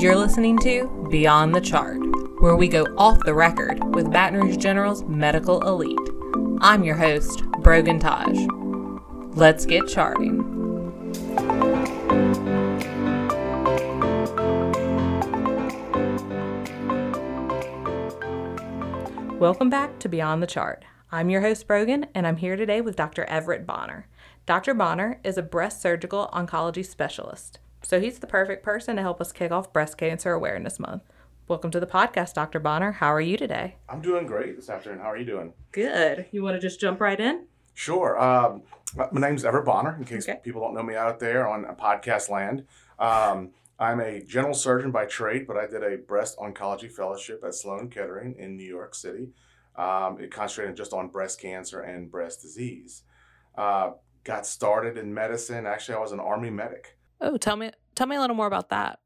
You're listening to Beyond the Chart, where we go off the record with Baton Rouge General's medical elite. I'm your host, Brogan Taj. Let's get charting. Welcome back to Beyond the Chart. I'm your host, Brogan, and I'm here today with Dr. Everett Bonner. Dr. Bonner is a breast surgical oncology specialist. So he's the perfect person to help us kick off Breast Cancer Awareness Month. Welcome to the podcast, Dr. Bonner. How are you today? I'm doing great this afternoon. How are you doing? Good. You want to just jump right in? Sure. Um, my name's Everett Bonner, in case Okay. people don't know me out there on podcast land. Um, I'm a general surgeon by trade, but I did a breast oncology fellowship at Sloan Kettering in New York City. Um, it concentrated just on breast cancer and breast disease. Uh, got started in medicine. Actually, I was an army medic. Oh, tell me tell me a little more about that.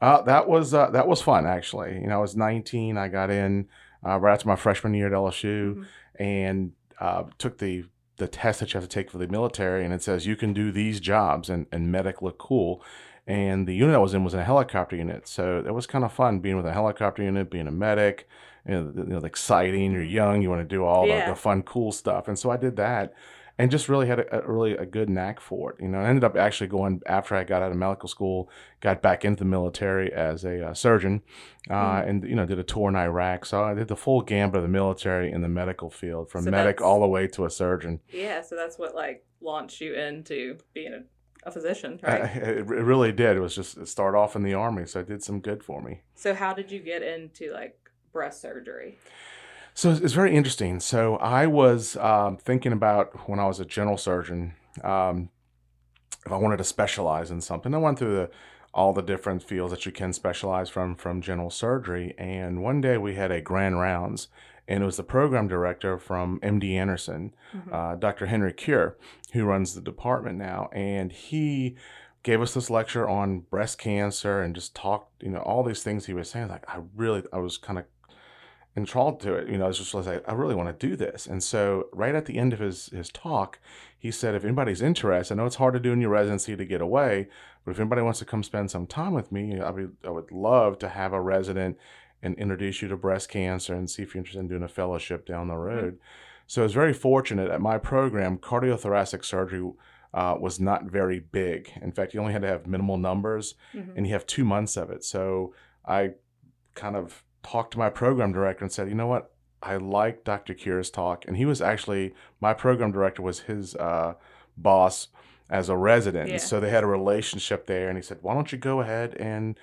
Uh, that was uh, that was fun actually. You know, I was 19. I got in uh, right after my freshman year at LSU, Mhm. and uh, took the the test that you have to take for the military, and it says you can do these jobs, and and medic look cool. And the unit I was in was in a helicopter unit, so it was kind of fun being with a helicopter unit, being a medic. You know, you know exciting. You're young. You want to do all Yeah. the, the fun, cool stuff, and so I did that and just really had a, a really a good knack for it. You know, I ended up actually going after I got out of medical school, got back into the military as a uh, surgeon, uh, Mhm. and you know did a tour in Iraq. So I did the full gambit of the military in the medical field, from So medic all the way to a surgeon. Yeah, so that's what like launched you into being a, a physician, Uh, it, it really did. It was just start off in the army, so it did some good for me. so how did you get into like breast surgery? So it's, very interesting. So I was um, thinking about when I was a general surgeon, um, if I wanted to specialize in something. I went through the, all the different fields that you can specialize from from general surgery. And one day we had a grand rounds, and it was the program director from MD Anderson, Mhm. uh, Dr. Henry Kuerer, who runs the department now, and he gave us this lecture on breast cancer and just talked, you know, all these things he was saying. Like I really, I was kind of enthralled to it. You know, I was just like, I really want to do this. And so, right at the end of his his talk, he said, if anybody's interested, I know it's hard to do in your residency to get away, but if anybody wants to come spend some time with me, I would I would love to have a resident and introduce you to breast cancer and see if you're interested in doing a fellowship down the road. So I was very fortunate at my program, cardiothoracic surgery. Uh, was not very big. In fact, you only had to have minimal numbers, Mhm. and you have two months of it. So I kind of talked to my program director and said, you know what? I like Dr. Kuerer's talk. And he was actually, my program director was his uh, boss as a resident. Yeah. So they had a relationship there. And he said, why don't you go ahead and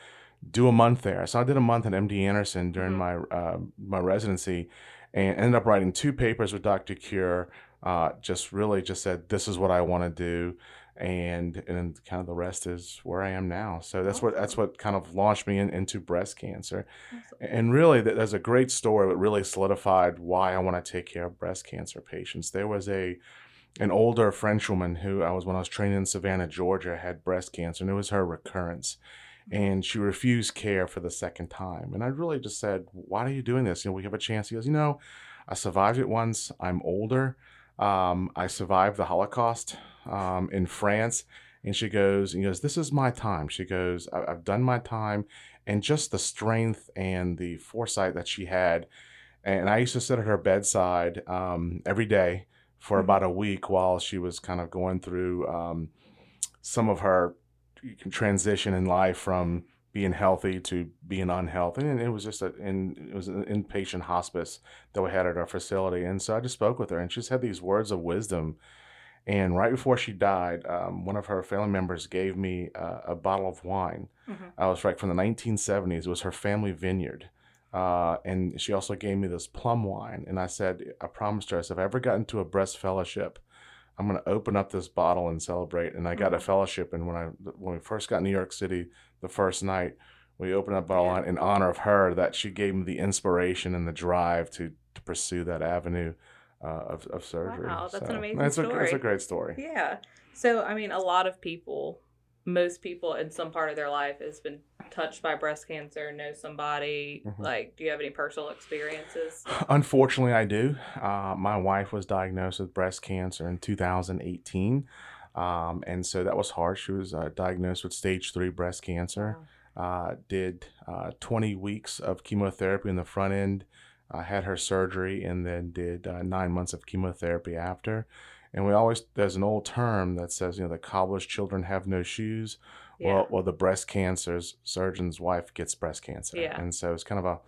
do a month there? So I did a month at MD Anderson during Mhm. my, uh, my residency and ended up writing two papers with Dr. Cure. Uh, just really just said, this is what I want to do and and kind of the rest is where I am now. So that's what that's what kind of launched me in, into breast cancer. Awesome. And really, th- there's a great story that really solidified why I want to take care of breast cancer patients. There was a an older French woman who I was when I was training in Savannah, Georgia, had breast cancer, and it was her recurrence. And she refused care for the second time. And I really just said, "Why are you doing this? You know, we have a chance." He goes, "You know, I survived it once. I'm older. Um, I survived the Holocaust um, in France." And she goes, and he goes, "This is my time." She goes, I- "I've done my time." and just the strength and the foresight that she had. And I used to sit at her bedside um, every day for Mhm. about a week while she was kind of going through um, some of her transition in life from being healthy to being unhealthy. And it was just a, in, it was an inpatient hospice that we had at our facility. And so I just spoke with her, and she just had these words of wisdom. And right before she died, um, one of her family members gave me uh, a bottle of wine. Mhm. I was right from the 1970s. It was her family vineyard. Uh, and she also gave me this plum wine. And I said, I promised her, I said, if I ever got into a breast fellowship, I'm going to open up this bottle and celebrate. And I got a Mhm. fellowship. And when I when we first got in New York City, the first night, we opened up a bottle Yeah. wine in honor of her. That she gave me the inspiration and the drive to to pursue that avenue uh, of of surgery. Wow, that's an amazing it's A, it's a great story. Yeah. So, I mean, a lot of people, most people in some part of their life has been touched by breast cancer, know somebody. Mhm. Like, do you have any personal experiences? Unfortunately, I do. Uh, my wife was diagnosed with breast cancer in 2018. Um, and so that was hard. She was uh, diagnosed with stage three breast cancer. uh, did uh, 20 weeks of chemotherapy in the front end, uh, had her surgery, and then did uh, nine months of chemotherapy after. And we always, there's an old term that says, you know, the cobbler's children have no shoes. Yeah. Well, well, the breast cancer's surgeon's wife gets breast cancer. Yeah. And so it's kind of a,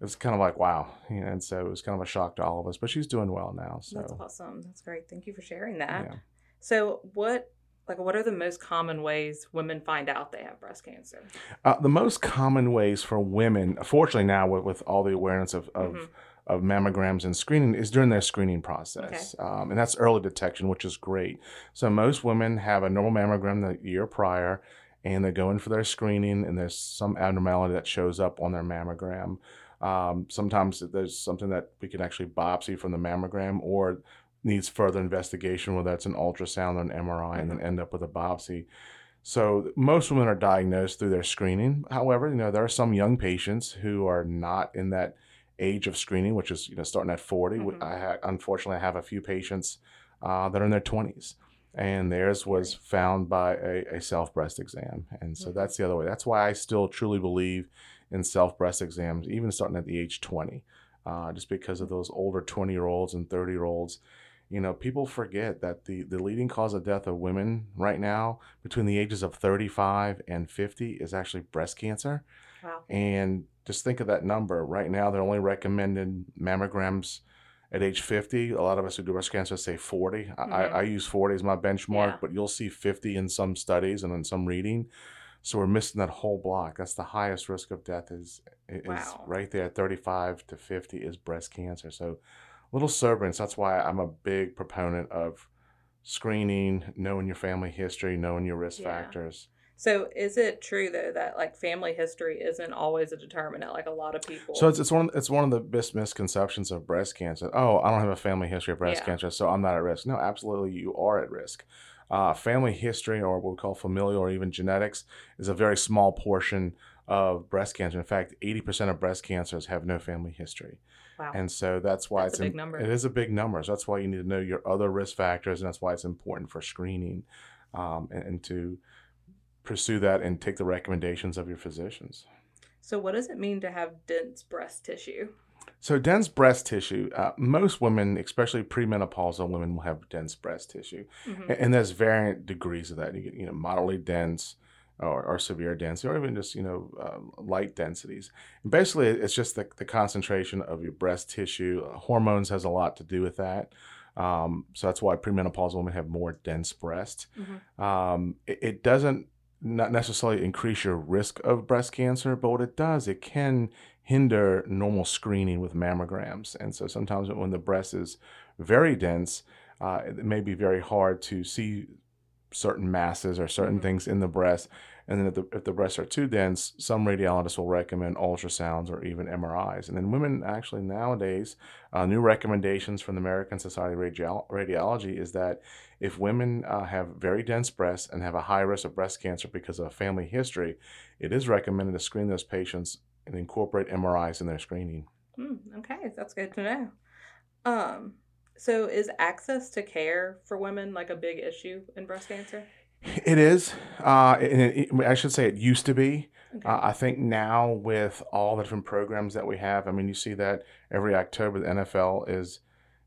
it's kind of like, wow. And so it was kind of a shock to all of us, but she's doing well now. So, That's awesome. That's great. Thank you for sharing that. yeah. So, what like what are the most common ways women find out they have breast cancer? Uh, the most common ways for women, fortunately now with, with all the awareness of, of, Mhm. of mammograms and screening, is during their screening process. Um, and that's early detection, which is great. So most women have a normal mammogram the year prior, and they go in for their screening, and there's some abnormality that shows up on their mammogram. Um, sometimes there's something that we can actually biopsy from the mammogram or needs further investigation, whether it's an ultrasound or an MRI, and then end up with a biopsy. So most women are diagnosed through their screening. However, you know there are some young patients who are not in that age of screening, which is you know starting at 40. Mhm. I ha- unfortunately I have a few patients uh, that are in their 20s, and theirs was found by a, a self breast exam, and so Mhm. that's the other way. That's why I still truly believe in self breast exams, even starting at the age 20, uh, just because of those older 20 year olds and 30 year olds you know, people forget that the, the leading cause of death of women right now between the ages of 35 and 50 is actually breast cancer. Wow. And just think of that number. Right now, they're only recommended mammograms at age 50. A lot of us who do breast cancer say 40. I, I. Mm-hmm. I use 40 as my benchmark, Yeah. but you'll see 50 in some studies and in some reading. So we're missing that whole block. That's the highest risk of death is is Wow. right there. 35 to 50 is breast cancer. So little sobering. So that's why I'm a big proponent of screening, knowing your family history, knowing your risk Yeah. factors. So, is it true though that like family history isn't always a determinant? Like a lot of people. So it's, it's one it's one of the biggest misconceptions of breast cancer. Oh, I don't have a family history of breast Yeah. cancer, so I'm not at risk. No, absolutely, you are at risk. Uh, family history, or what we call familial, or even genetics, is a very small portion of breast cancer. In fact, 80% of breast cancers have no family history. Wow. And so that's why That's it's a big im- number. It is a big number. So that's why you need to know your other risk factors, and that's why it's important for screening, um, and, and to pursue that and take the recommendations of your physicians. so, what does it mean to have dense breast tissue? So dense breast tissue. Uh, most women, especially premenopausal women, will have dense breast tissue, Mhm. and, and there's variant degrees of that. You get you know moderately dense. Or, or severe density, or even just you know um, light densities. And basically, it's just the, the concentration of your breast tissue. Hormones has a lot to do with that. Um, so that's why premenopausal women have more dense breast. Mhm. Um, it, it doesn't not necessarily increase your risk of breast cancer, but what it does, it can hinder normal screening with mammograms. And so sometimes when the breast is very dense, uh, it may be very hard to see certain masses or certain Mhm. things in the breast. And then if the, if the breasts are too dense, some radiologists will recommend ultrasounds or even MRIs. And then women actually nowadays, uh, new recommendations from the American Society of Radiol- Radiology is that if women uh, have very dense breasts and have a high risk of breast cancer because of family history, it is recommended to screen those patients and incorporate MRIs in their screening. Hmm, okay, that's good to know. Um, so is access to care for women like a big issue in breast cancer? It is. Uh, and it, it- I should say it used to be. Okay. Uh, I think now with all the different programs that we have, I mean, you see that every October the NFL is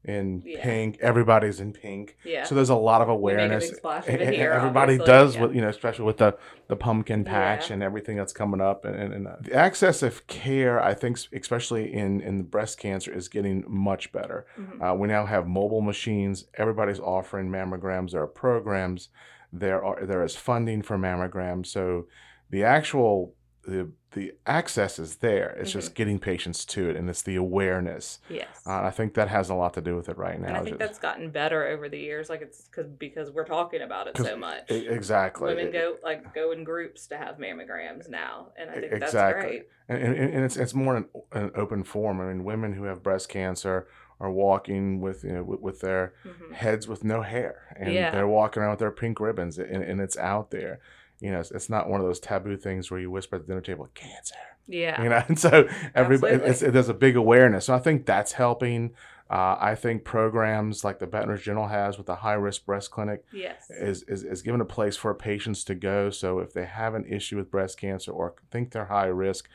in Yeah. pink. Everybody's in pink. yeah. So there's a lot of We make a awareness. of And- it and here, everybody obviously, does, yeah. with, you know, especially with the the pumpkin patch Yeah. and everything that's coming up, and, and, and uh, the access of care, I think, especially in in breast cancer, is getting much better. Mhm. Uh, we now have mobile machines. Everybody's offering mammograms. There are programs. There are there is funding for mammograms. So the actual the the access is there. It's Mm-hmm. just getting patients to it, and it's the awareness. Yes. Uh, I think that has a lot to do with it right now. and I think Just- that's gotten better over the years, like it's cause, because we're talking about it so much. E- exactly. Women It- go like go in groups to have mammograms now, and I think that's great. and, and, and it's it's more an, an open form. I mean, women who have breast cancer are walking with you know with, with their hmm heads with no hair, and Yeah. they're walking around with their pink ribbons, and, and it's out there. You know, it's, it's not one of those taboo things where you whisper at the dinner table, "Cancer." Yeah. You know, and so everybody, it's, there's a big awareness. So I think that's helping. Uh, I think programs like the Rouge General has with the high risk breast clinic Yes. is, is, is given a place for patients to go. So if they have an issue with breast cancer or think they're high risk,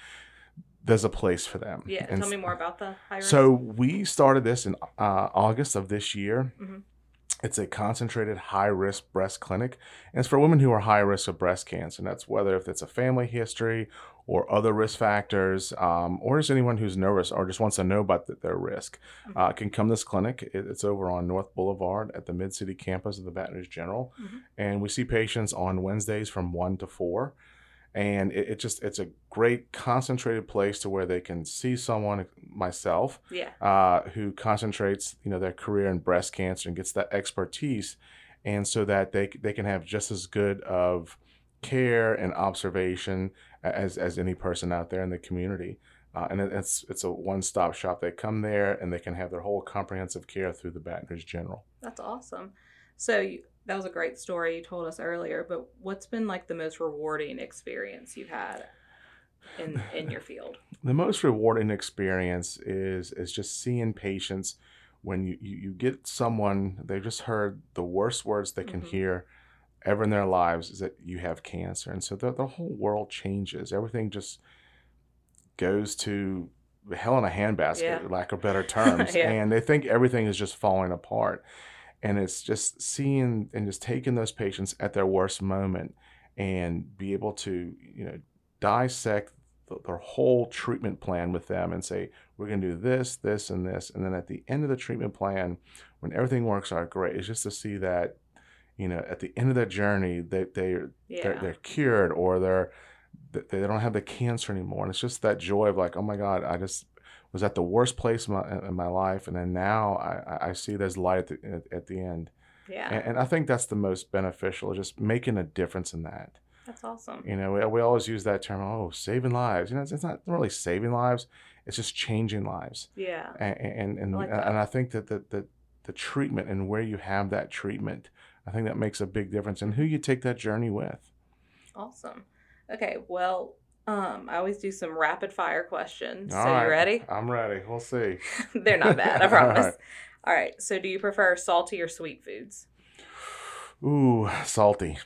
there's a place for them. Yeah. And Tell me more about the high so we started this in uh, August of this year. Mhm. It's a concentrated high risk breast clinic, and it's for women who are high risk of breast cancer. And that's whether if it's a family history or other risk factors, um, or just anyone who's nervous or just wants to know about th- their risk, uh, can come to this clinic. It- it's over on North Boulevard at the Mid City campus of the Baton Rouge General, Mhm. and we see patients on Wednesdays from one to four and it, it just it's a great concentrated place to where they can see someone myself yeah. uh, who concentrates you know their career in breast cancer and gets that expertise and so that they they can have just as good of care and observation as as any person out there in the community uh, and it, it's it's a one-stop shop they come there and they can have their whole comprehensive care through the Baton Rouge General That's awesome. So you, that was a great story you told us earlier, but what's been like the most rewarding experience you've had in in your field? the most rewarding experience is is just seeing patients when you, you, you get someone they've just heard the worst words they can Mhm. hear ever in their lives is that you have cancer and so the, the whole world changes everything just goes to hell in a handbasket Yeah. lack of better terms Yeah. and they think everything is just falling apart and it's just seeing and just taking those patients at their worst moment and be able to you know dissect the, their whole treatment plan with them and say we're going to do this this and this and then at the end of the treatment plan when everything works out great it's just to see that you know at the end of that journey they, they Yeah. they're, they're cured or they're they don't have the cancer anymore and it's just that joy of like oh my god i just was at the worst place in my, in my life and then now i I- see there's light at the, at, at the end yeah. and, and i think that's the most beneficial just making a difference in that That's awesome. you know we, we always use that term oh saving lives you know it's, it's not really saving lives it's just changing lives Yeah. and and and, I like and. I think that the, the the treatment and where you have that treatment i think that makes a big difference in who you take that journey with Awesome. Okay, well, um, I always do some rapid fire questions. All so right, you ready? i'm ready we'll see They're not bad, I promise. right. All right. So do you prefer salty or sweet foods? ooh salty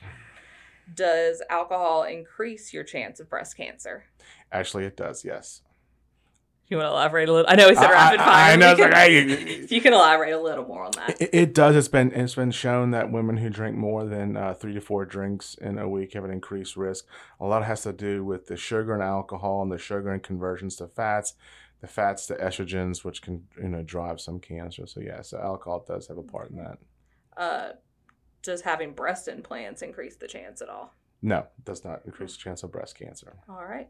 Does alcohol increase your chance of breast cancer? actually it does yes You want to elaborate a little? I know we said I- rapid I- fire. I know, you it's like, can- hey, if you can elaborate a little more on that. It, it does. It's been it's been shown that women who drink more than uh, three to four drinks in a week have an increased risk. A lot has to do with the sugar and alcohol and the sugar and conversions to fats, the fats to estrogens, which can you know drive some cancer. So yeah, so alcohol does have a part in that. Uh, does having breast implants increase the chance at all? No, it does not increase the chance of breast cancer. All right.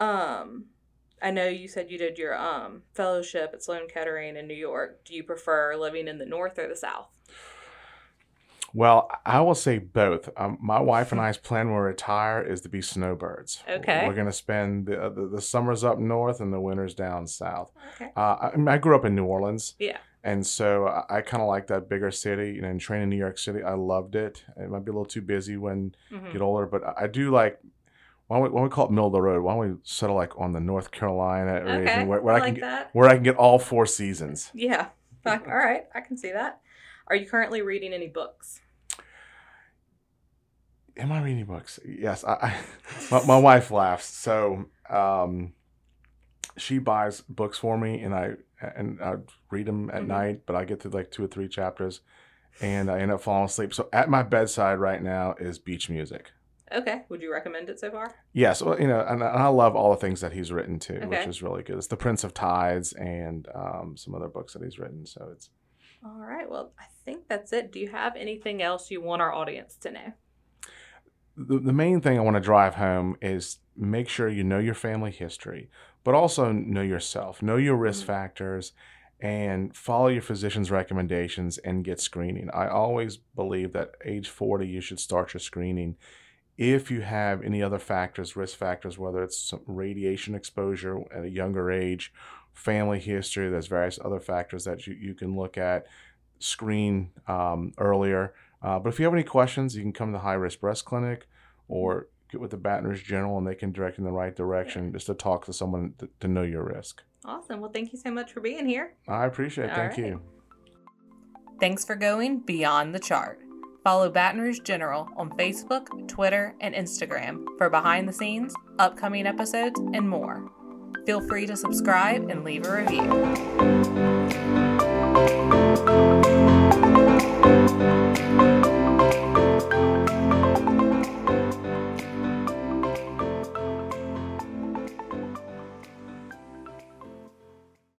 Um, I know you said you did your um fellowship at Sloan Kettering in New York. Do you prefer living in the North or the South? Well, I will say both. Um, my wife and I's plan when we retire is to be snowbirds. Okay. We're going to spend the, the, the summers up north and the winters down south. Okay. Uh, I I grew up in New Orleans. Yeah. And so I, I kind of like that bigger city. You know, and training in New York City, I loved it. It might be a little too busy when Mhm. you get older, but I, do like. Why don't, we, why don't we call it middle of the road? Why don't we settle like on the North Carolina Okay. region where, where I I, can like get, that. where I can get all four seasons? Yeah. All right. I can see that. Are you currently reading any books? Am I reading books? Yes. I, I my, my wife laughs. So um, she buys books for me, and I and I read them at Mhm. night. But I get to like two or three chapters, and I end up falling asleep. So at my bedside right now is beach music. Okay. Would you recommend it so far? Yes, well, you know, and, and I love all the things that he's written too, which is really good. It's The Prince of Tides and um, some other books that he's written. So it's All right. Well, I think that's it. Do you have anything else you want our audience to know? The, the main thing I want to drive home is make sure you know your family history, but also know yourself, know your risk Mhm. factors, and follow your physician's recommendations and get screening. I always believe that age 40, you should start your screening. If you have any other factors, risk factors, whether it's some radiation exposure at a younger age, family history, there's various other factors that you, you can look at, screen um, earlier. Uh, but if you have any questions, you can come to the High Risk Breast Clinic or get with the Baton Rouge General and they can direct in the right direction just to talk to someone to, to know your risk. Awesome. Well, thank you so much for being here. I appreciate it. All Thank right. you. Thanks for going beyond the chart. Follow Baton Rouge General on Facebook, Twitter, and Instagram for behind the scenes, upcoming episodes, and more. Feel free to subscribe and leave a review.